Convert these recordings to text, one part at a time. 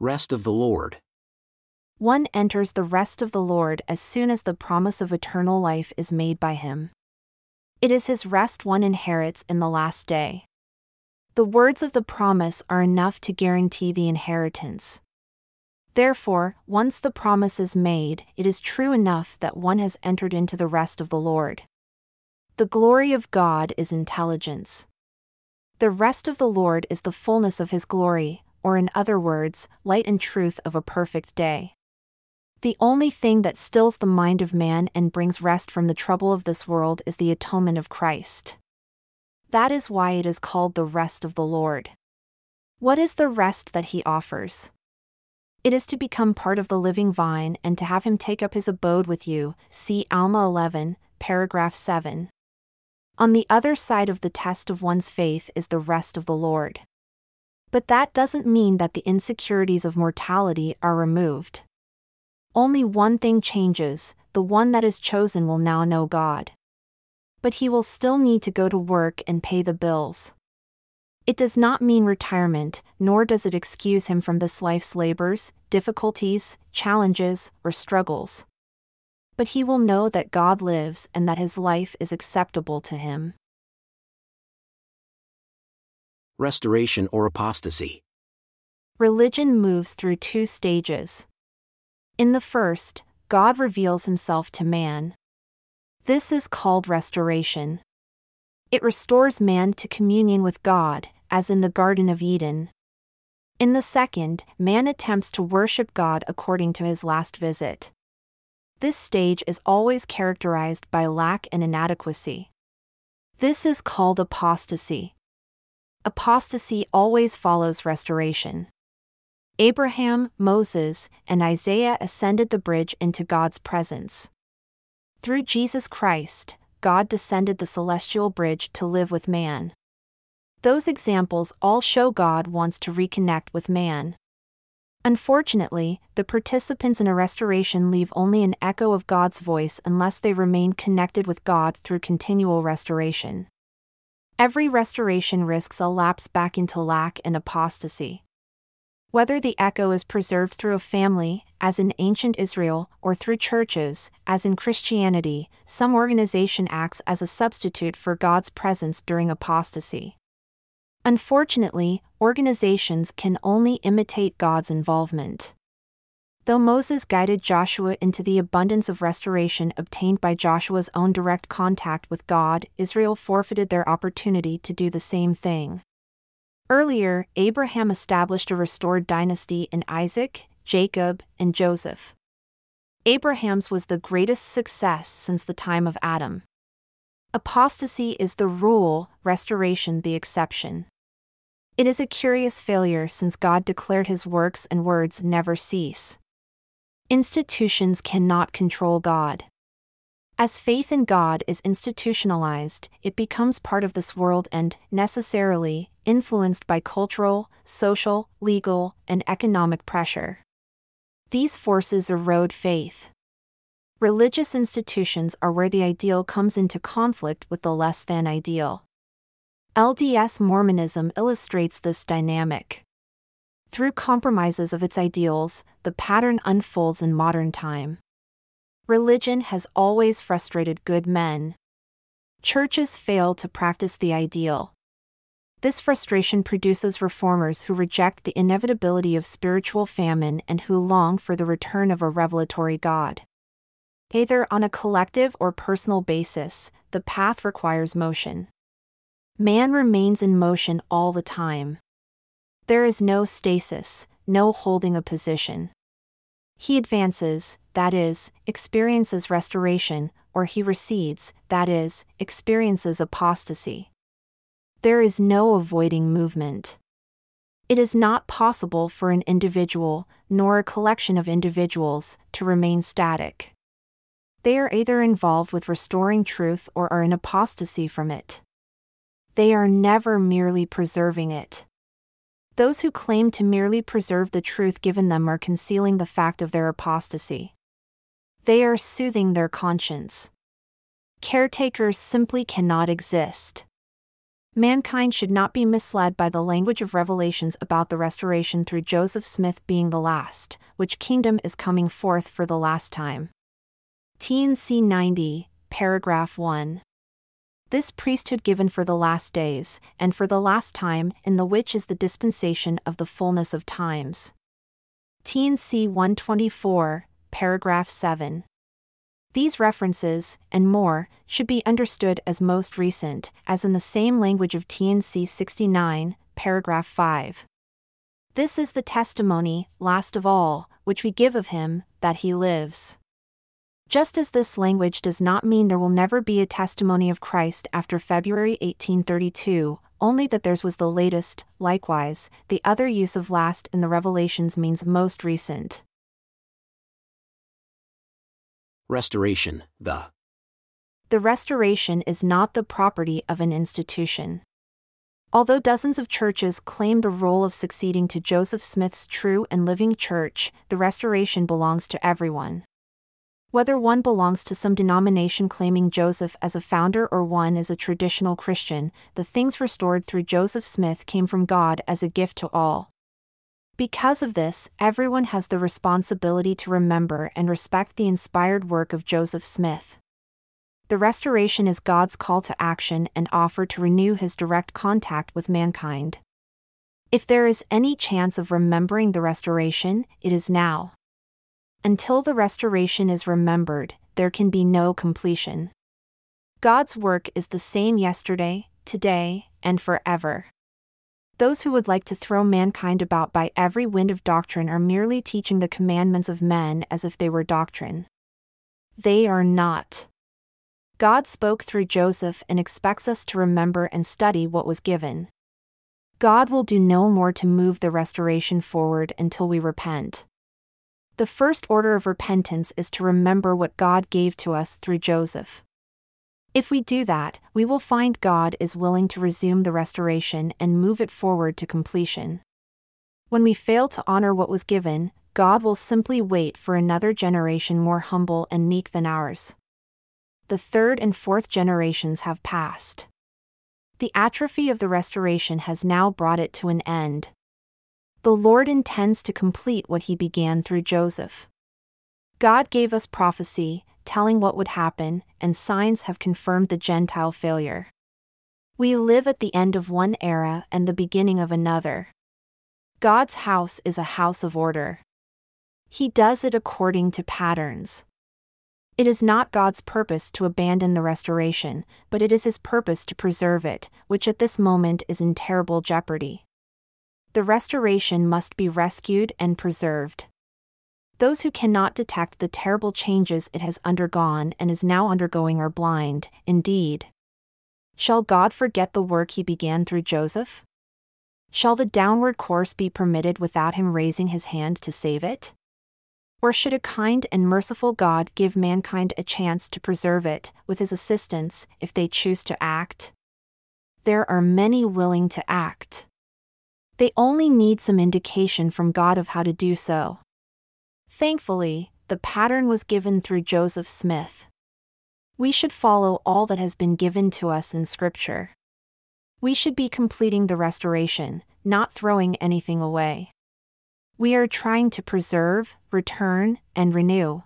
Rest of the Lord. One enters the rest of the Lord as soon as the promise of eternal life is made by him. It is his rest one inherits in the last day. The words of the promise are enough to guarantee the inheritance. Therefore, once the promise is made, it is true enough that one has entered into the rest of the Lord. The glory of God is intelligence. The rest of the Lord is the fullness of his glory, or in other words, light and truth of a perfect day. The only thing that stills the mind of man and brings rest from the trouble of this world is the atonement of Christ. That is why it is called the rest of the Lord. What is the rest that he offers? It is to become part of the living vine and to have him take up his abode with you. See Alma 11, paragraph 7. On the other side of the test of one's faith is the rest of the Lord. But that doesn't mean that the insecurities of mortality are removed. Only one thing changes the one that is chosen will now know God. But he will still need to go to work and pay the bills. It does not mean retirement, nor does it excuse him from this life's labors, difficulties, challenges, or struggles. But he will know that God lives and that his life is acceptable to him. Restoration or apostasy. Religion moves through two stages. In the first, God reveals himself to man. This is called restoration. It restores man to communion with God as in the Garden of Eden. In the second, man attempts to worship God according to his last visit. This stage is always characterized by lack and inadequacy. This is called apostasy. Apostasy always follows restoration. Abraham, Moses, and Isaiah ascended the bridge into God's presence. Through Jesus Christ, God descended the celestial bridge to live with man. Those examples all show God wants to reconnect with man. Unfortunately, the participants in a restoration leave only an echo of God's voice unless they remain connected with God through continual restoration. Every restoration risks a lapse back into lack and apostasy. Whether the echo is preserved through a family, as in ancient Israel, or through churches, as in Christianity, some organization acts as a substitute for God's presence during apostasy. Unfortunately, organizations can only imitate God's involvement. Though Moses guided Joshua into the abundance of restoration obtained by Joshua's own direct contact with God, Israel forfeited their opportunity to do the same thing. Earlier, Abraham established a restored dynasty in Isaac, Jacob, and Joseph. Abraham's was the greatest success since the time of Adam. Apostasy is the rule, restoration the exception. It is a curious failure since God declared his works and words never cease. Institutions cannot control God. As faith in God is institutionalized, it becomes part of this world and, necessarily, influenced by cultural, social, legal, and economic pressure. These forces erode faith. Religious institutions are where the ideal comes into conflict with the less than ideal. LDS Mormonism illustrates this dynamic. Through compromises of its ideals, the pattern unfolds in modern time. Religion has always frustrated good men. Churches fail to practice the ideal. This frustration produces reformers who reject the inevitability of spiritual famine and who long for the return of a revelatory God. Either on a collective or personal basis, the path requires motion. Man remains in motion all the time. There is no stasis, no holding a position. He advances, that is, experiences restoration, or he recedes, that is, experiences apostasy. There is no avoiding movement. It is not possible for an individual, nor a collection of individuals, to remain static. They are either involved with restoring truth or are in apostasy from it they are never merely preserving it. Those who claim to merely preserve the truth given them are concealing the fact of their apostasy. They are soothing their conscience. Caretakers simply cannot exist. Mankind should not be misled by the language of revelations about the restoration through Joseph Smith being the last, which kingdom is coming forth for the last time. T&C 90, paragraph 1. This priesthood given for the last days, and for the last time, in the which is the dispensation of the fullness of times. T&C 124, paragraph 7. These references, and more, should be understood as most recent, as in the same language of T&C 69, paragraph 5. This is the testimony, last of all, which we give of him, that he lives. Just as this language does not mean there will never be a testimony of Christ after February 1832, only that theirs was the latest, likewise, the other use of last in the Revelations means most recent. Restoration, the. The restoration is not the property of an institution. Although dozens of churches claim the role of succeeding to Joseph Smith's true and living church, the restoration belongs to everyone. Whether one belongs to some denomination claiming Joseph as a founder or one is a traditional Christian, the things restored through Joseph Smith came from God as a gift to all. Because of this, everyone has the responsibility to remember and respect the inspired work of Joseph Smith. The restoration is God's call to action and offer to renew his direct contact with mankind. If there is any chance of remembering the restoration, it is now. Until the restoration is remembered, there can be no completion. God's work is the same yesterday, today, and forever. Those who would like to throw mankind about by every wind of doctrine are merely teaching the commandments of men as if they were doctrine. They are not. God spoke through Joseph and expects us to remember and study what was given. God will do no more to move the restoration forward until we repent. The first order of repentance is to remember what God gave to us through Joseph. If we do that, we will find God is willing to resume the restoration and move it forward to completion. When we fail to honor what was given, God will simply wait for another generation more humble and meek than ours. The third and fourth generations have passed. The atrophy of the restoration has now brought it to an end. The Lord intends to complete what he began through Joseph. God gave us prophecy, telling what would happen, and signs have confirmed the Gentile failure. We live at the end of one era and the beginning of another. God's house is a house of order. He does it according to patterns. It is not God's purpose to abandon the restoration, but it is His purpose to preserve it, which at this moment is in terrible jeopardy. The restoration must be rescued and preserved. Those who cannot detect the terrible changes it has undergone and is now undergoing are blind, indeed. Shall God forget the work he began through Joseph? Shall the downward course be permitted without him raising his hand to save it? Or should a kind and merciful God give mankind a chance to preserve it, with his assistance, if they choose to act? There are many willing to act. They only need some indication from God of how to do so. Thankfully, the pattern was given through Joseph Smith. We should follow all that has been given to us in Scripture. We should be completing the restoration, not throwing anything away. We are trying to preserve, return, and renew.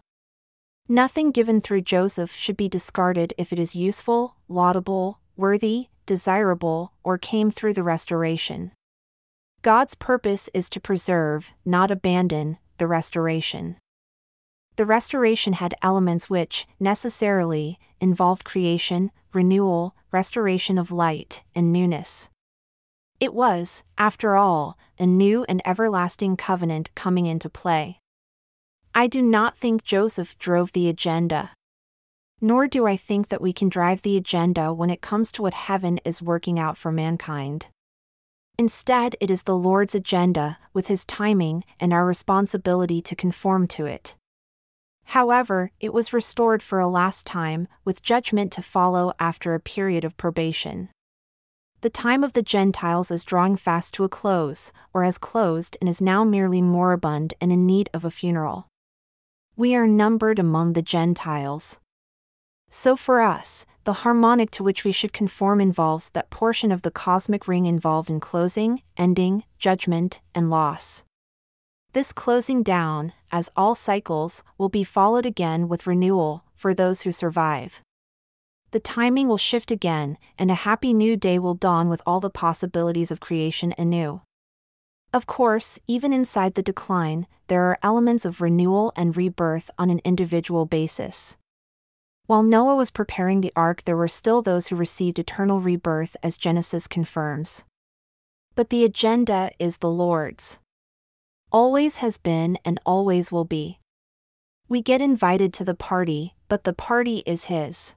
Nothing given through Joseph should be discarded if it is useful, laudable, worthy, desirable, or came through the restoration. God's purpose is to preserve, not abandon, the restoration. The restoration had elements which, necessarily, involved creation, renewal, restoration of light, and newness. It was, after all, a new and everlasting covenant coming into play. I do not think Joseph drove the agenda. Nor do I think that we can drive the agenda when it comes to what heaven is working out for mankind. Instead, it is the Lord's agenda, with His timing, and our responsibility to conform to it. However, it was restored for a last time, with judgment to follow after a period of probation. The time of the Gentiles is drawing fast to a close, or has closed and is now merely moribund and in need of a funeral. We are numbered among the Gentiles. So for us, the harmonic to which we should conform involves that portion of the cosmic ring involved in closing, ending, judgment, and loss. This closing down, as all cycles, will be followed again with renewal for those who survive. The timing will shift again, and a happy new day will dawn with all the possibilities of creation anew. Of course, even inside the decline, there are elements of renewal and rebirth on an individual basis. While Noah was preparing the ark, there were still those who received eternal rebirth, as Genesis confirms. But the agenda is the Lord's. Always has been and always will be. We get invited to the party, but the party is His.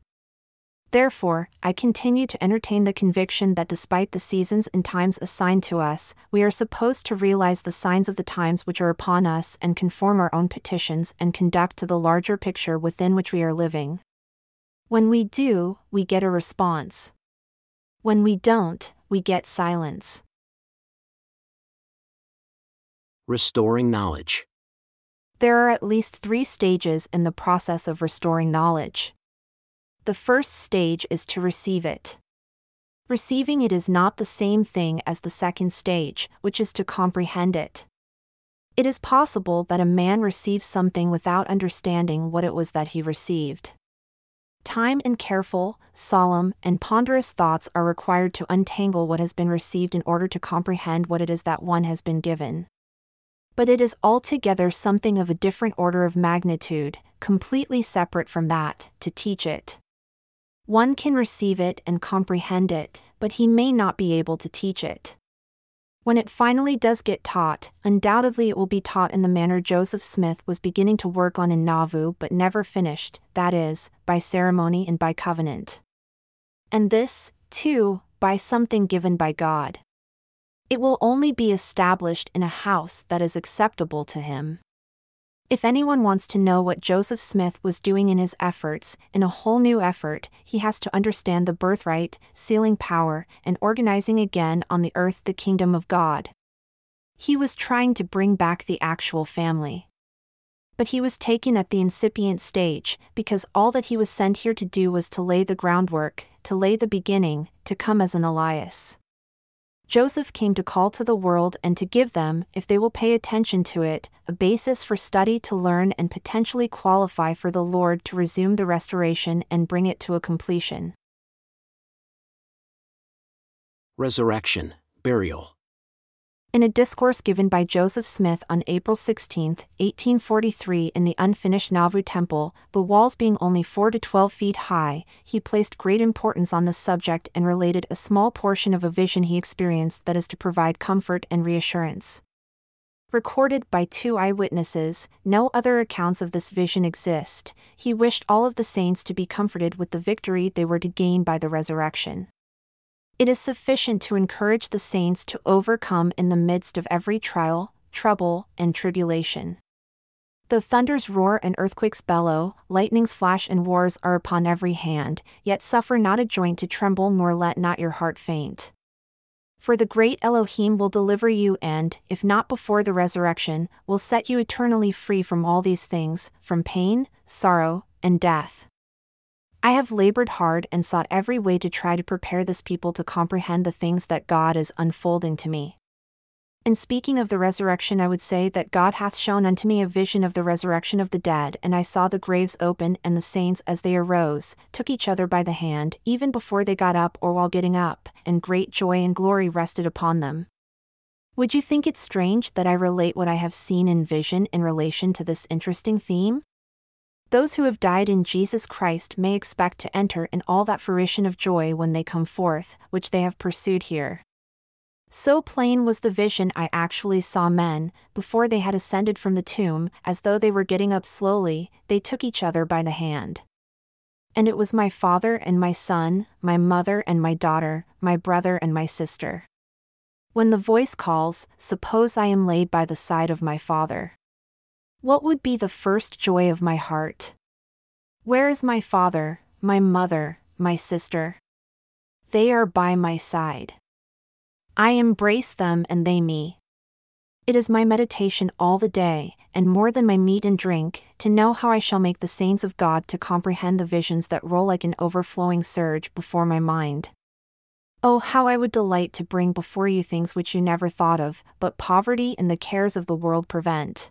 Therefore, I continue to entertain the conviction that despite the seasons and times assigned to us, we are supposed to realize the signs of the times which are upon us and conform our own petitions and conduct to the larger picture within which we are living. When we do, we get a response. When we don't, we get silence. Restoring knowledge. There are at least three stages in the process of restoring knowledge. The first stage is to receive it. Receiving it is not the same thing as the second stage, which is to comprehend it. It is possible that a man receives something without understanding what it was that he received. Time and careful, solemn, and ponderous thoughts are required to untangle what has been received in order to comprehend what it is that one has been given. But it is altogether something of a different order of magnitude, completely separate from that, to teach it. One can receive it and comprehend it, but he may not be able to teach it. When it finally does get taught, undoubtedly it will be taught in the manner Joseph Smith was beginning to work on in Nauvoo but never finished, that is, by ceremony and by covenant. And this, too, by something given by God. It will only be established in a house that is acceptable to Him. If anyone wants to know what Joseph Smith was doing in his efforts, in a whole new effort, he has to understand the birthright, sealing power, and organizing again on the earth the kingdom of God. He was trying to bring back the actual family. But he was taken at the incipient stage, because all that he was sent here to do was to lay the groundwork, to lay the beginning, to come as an Elias. Joseph came to call to the world and to give them, if they will pay attention to it, a basis for study to learn and potentially qualify for the Lord to resume the restoration and bring it to a completion. Resurrection, Burial. In a discourse given by Joseph Smith on April 16, 1843, in the unfinished Nauvoo Temple, the walls being only 4 to 12 feet high, he placed great importance on the subject and related a small portion of a vision he experienced that is to provide comfort and reassurance. Recorded by two eyewitnesses, no other accounts of this vision exist. He wished all of the saints to be comforted with the victory they were to gain by the resurrection. It is sufficient to encourage the saints to overcome in the midst of every trial, trouble, and tribulation. Though thunders roar and earthquakes bellow, lightnings flash and wars are upon every hand, yet suffer not a joint to tremble nor let not your heart faint. For the great Elohim will deliver you and, if not before the resurrection, will set you eternally free from all these things, from pain, sorrow, and death. I have labored hard and sought every way to try to prepare this people to comprehend the things that God is unfolding to me. In speaking of the resurrection, I would say that God hath shown unto me a vision of the resurrection of the dead, and I saw the graves open, and the saints, as they arose, took each other by the hand, even before they got up or while getting up, and great joy and glory rested upon them. Would you think it strange that I relate what I have seen in vision in relation to this interesting theme? Those who have died in Jesus Christ may expect to enter in all that fruition of joy when they come forth, which they have pursued here. So plain was the vision I actually saw men, before they had ascended from the tomb, as though they were getting up slowly, they took each other by the hand. And it was my father and my son, my mother and my daughter, my brother and my sister. When the voice calls, Suppose I am laid by the side of my father. What would be the first joy of my heart? Where is my father, my mother, my sister? They are by my side. I embrace them and they me. It is my meditation all the day, and more than my meat and drink, to know how I shall make the saints of God to comprehend the visions that roll like an overflowing surge before my mind. Oh, how I would delight to bring before you things which you never thought of, but poverty and the cares of the world prevent.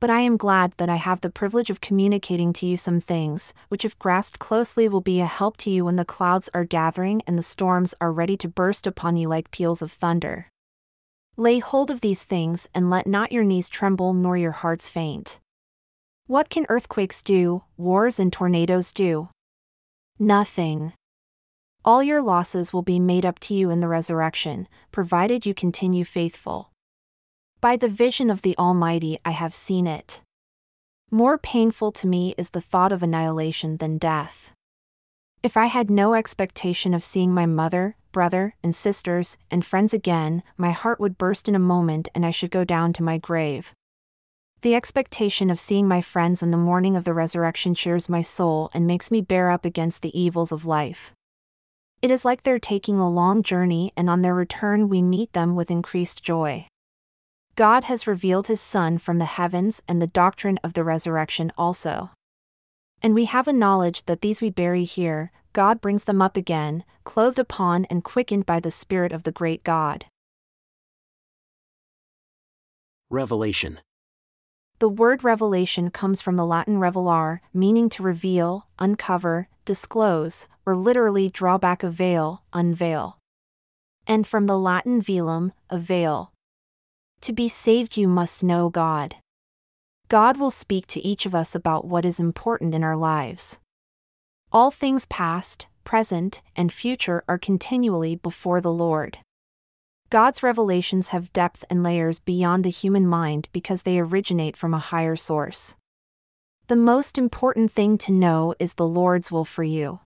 But I am glad that I have the privilege of communicating to you some things, which, if grasped closely, will be a help to you when the clouds are gathering and the storms are ready to burst upon you like peals of thunder. Lay hold of these things and let not your knees tremble nor your hearts faint. What can earthquakes do, wars and tornadoes do? Nothing. All your losses will be made up to you in the resurrection, provided you continue faithful. By the vision of the Almighty I have seen it. More painful to me is the thought of annihilation than death. If I had no expectation of seeing my mother, brother, and sisters, and friends again, my heart would burst in a moment and I should go down to my grave. The expectation of seeing my friends in the morning of the resurrection cheers my soul and makes me bear up against the evils of life. It is like they're taking a long journey and on their return we meet them with increased joy. God has revealed his Son from the heavens and the doctrine of the resurrection also. And we have a knowledge that these we bury here, God brings them up again, clothed upon and quickened by the Spirit of the great God. Revelation. The word revelation comes from the Latin revelare, meaning to reveal, uncover, disclose, or literally draw back a veil, unveil. And from the Latin velum, a veil. To be saved, you must know God. God will speak to each of us about what is important in our lives. All things past, present, and future are continually before the Lord. God's revelations have depth and layers beyond the human mind because they originate from a higher source. The most important thing to know is the Lord's will for you.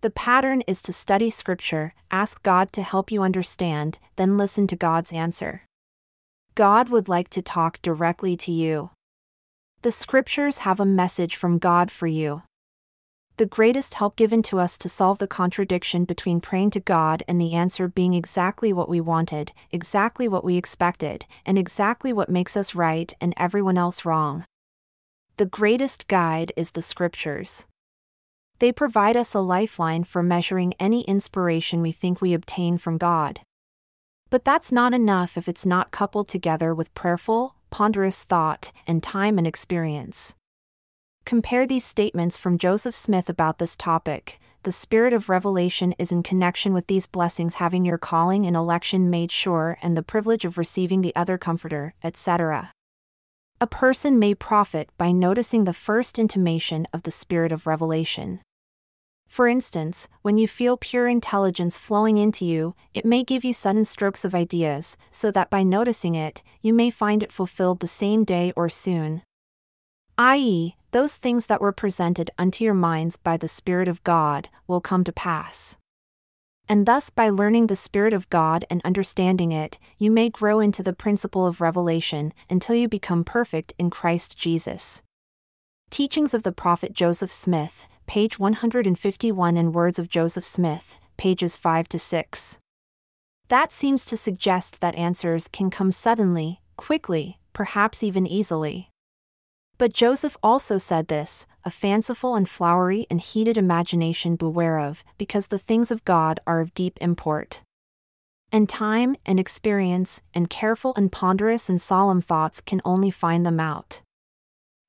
The pattern is to study Scripture, ask God to help you understand, then listen to God's answer. God would like to talk directly to you. The Scriptures have a message from God for you. The greatest help given to us to solve the contradiction between praying to God and the answer being exactly what we wanted, exactly what we expected, and exactly what makes us right and everyone else wrong. The greatest guide is the Scriptures. They provide us a lifeline for measuring any inspiration we think we obtain from God. But that's not enough if it's not coupled together with prayerful, ponderous thought, and time and experience. Compare these statements from Joseph Smith about this topic. The spirit of revelation is in connection with these blessings having your calling and election made sure and the privilege of receiving the other comforter, etc. A person may profit by noticing the first intimation of the spirit of revelation. For instance, when you feel pure intelligence flowing into you, it may give you sudden strokes of ideas, so that by noticing it, you may find it fulfilled the same day or soon. I.e., those things that were presented unto your minds by the Spirit of God will come to pass and thus by learning the Spirit of God and understanding it, you may grow into the principle of revelation until you become perfect in Christ Jesus. Teachings of the Prophet Joseph Smith, page 151, and Words of Joseph Smith, pages 5 to 6. That seems to suggest that answers can come suddenly, quickly, perhaps even easily. But Joseph also said this a fanciful and flowery and heated imagination beware of, because the things of God are of deep import. And time and experience and careful and ponderous and solemn thoughts can only find them out.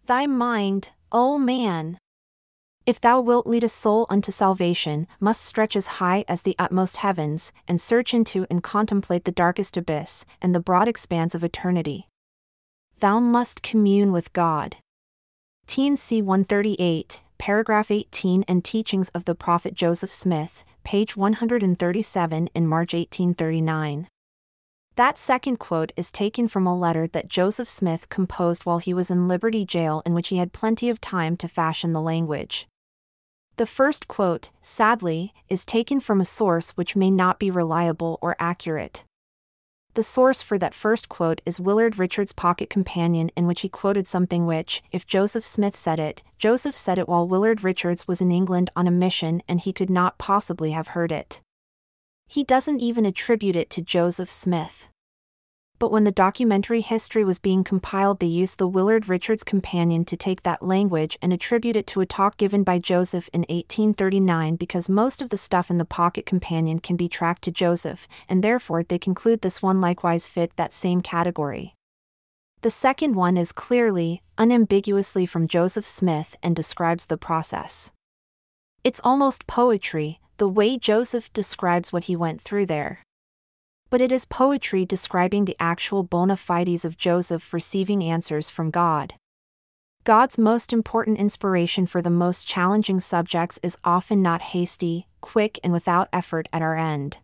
Thy mind, O man, if thou wilt lead a soul unto salvation, must stretch as high as the utmost heavens, and search into and contemplate the darkest abyss, and the broad expanse of eternity. Thou must commune with God. T&C 138, paragraph 18 and Teachings of the Prophet Joseph Smith, page 137 in March 1839. That second quote is taken from a letter that Joseph Smith composed while he was in Liberty Jail, in which he had plenty of time to fashion the language. The first quote, sadly, is taken from a source which may not be reliable or accurate. The source for that first quote is Willard Richards' Pocket Companion, in which he quoted something which, if Joseph Smith said it, Joseph said it while Willard Richards was in England on a mission and he could not possibly have heard it. He doesn't even attribute it to Joseph Smith. But when the documentary history was being compiled, they used the Willard Richards Companion to take that language and attribute it to a talk given by Joseph in 1839 because most of the stuff in the Pocket Companion can be tracked to Joseph, and therefore they conclude this one likewise fit that same category. The second one is clearly, unambiguously from Joseph Smith and describes the process. It's almost poetry, the way Joseph describes what he went through there but it is poetry describing the actual bona fides of Joseph receiving answers from God. God's most important inspiration for the most challenging subjects is often not hasty, quick, and without effort at our end.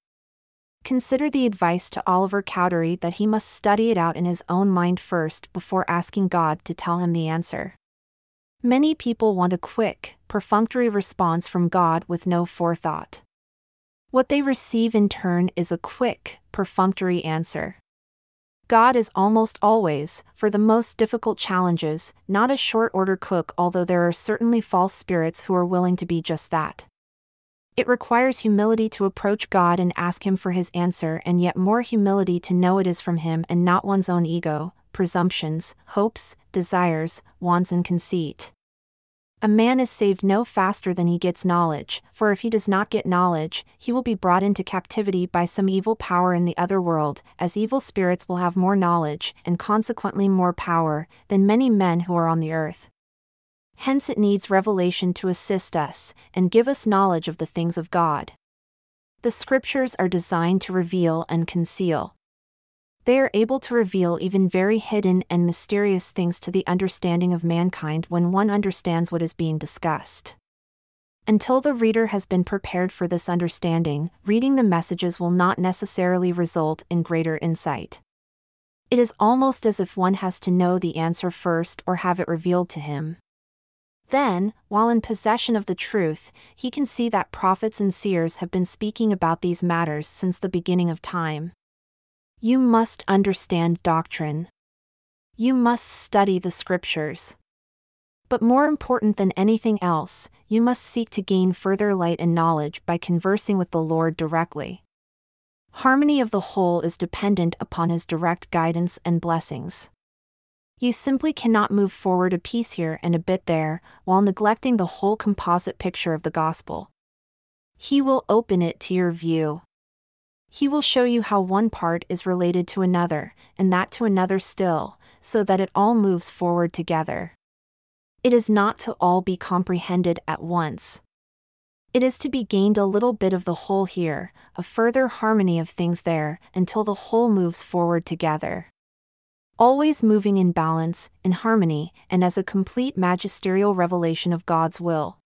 Consider the advice to Oliver Cowdery that he must study it out in his own mind first before asking God to tell him the answer. Many people want a quick, perfunctory response from God with no forethought. What they receive in turn is a quick, perfunctory answer. God is almost always, for the most difficult challenges, not a short order cook, although there are certainly false spirits who are willing to be just that. It requires humility to approach God and ask Him for His answer, and yet more humility to know it is from Him and not one's own ego, presumptions, hopes, desires, wants, and conceit. A man is saved no faster than he gets knowledge, for if he does not get knowledge, he will be brought into captivity by some evil power in the other world, as evil spirits will have more knowledge, and consequently more power, than many men who are on the earth. Hence it needs revelation to assist us, and give us knowledge of the things of God. The Scriptures are designed to reveal and conceal. They are able to reveal even very hidden and mysterious things to the understanding of mankind when one understands what is being discussed. Until the reader has been prepared for this understanding, reading the messages will not necessarily result in greater insight. It is almost as if one has to know the answer first or have it revealed to him. Then, while in possession of the truth, he can see that prophets and seers have been speaking about these matters since the beginning of time. You must understand doctrine. You must study the scriptures. But more important than anything else, you must seek to gain further light and knowledge by conversing with the Lord directly. Harmony of the whole is dependent upon His direct guidance and blessings. You simply cannot move forward a piece here and a bit there, while neglecting the whole composite picture of the gospel. He will open it to your view. He will show you how one part is related to another, and that to another still, so that it all moves forward together. It is not to all be comprehended at once. It is to be gained a little bit of the whole here, a further harmony of things there, until the whole moves forward together. Always moving in balance, in harmony, and as a complete magisterial revelation of God's will.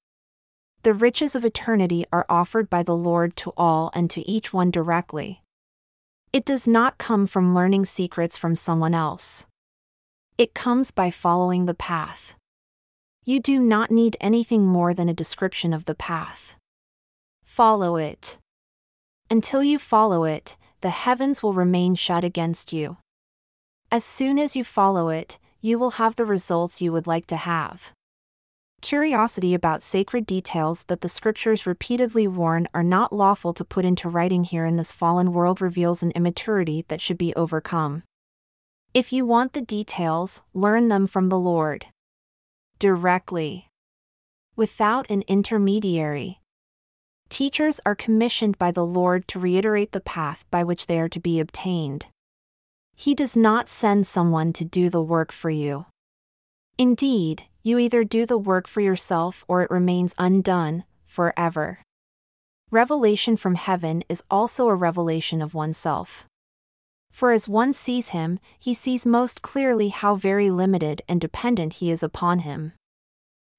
The riches of eternity are offered by the Lord to all and to each one directly. It does not come from learning secrets from someone else. It comes by following the path. You do not need anything more than a description of the path. Follow it. Until you follow it, the heavens will remain shut against you. As soon as you follow it, you will have the results you would like to have. Curiosity about sacred details that the scriptures repeatedly warn are not lawful to put into writing here in this fallen world reveals an immaturity that should be overcome. If you want the details, learn them from the Lord. Directly. Without an intermediary. Teachers are commissioned by the Lord to reiterate the path by which they are to be obtained. He does not send someone to do the work for you. Indeed, you either do the work for yourself or it remains undone, forever. Revelation from heaven is also a revelation of oneself. For as one sees him, he sees most clearly how very limited and dependent he is upon him.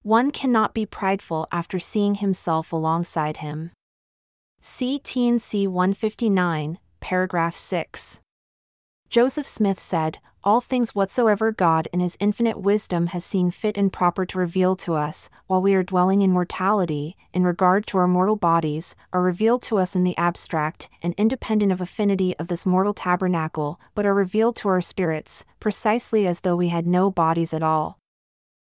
One cannot be prideful after seeing himself alongside him. See T&C 159, paragraph 6. Joseph Smith said, all things whatsoever God in His infinite wisdom has seen fit and proper to reveal to us, while we are dwelling in mortality, in regard to our mortal bodies, are revealed to us in the abstract and independent of affinity of this mortal tabernacle, but are revealed to our spirits, precisely as though we had no bodies at all.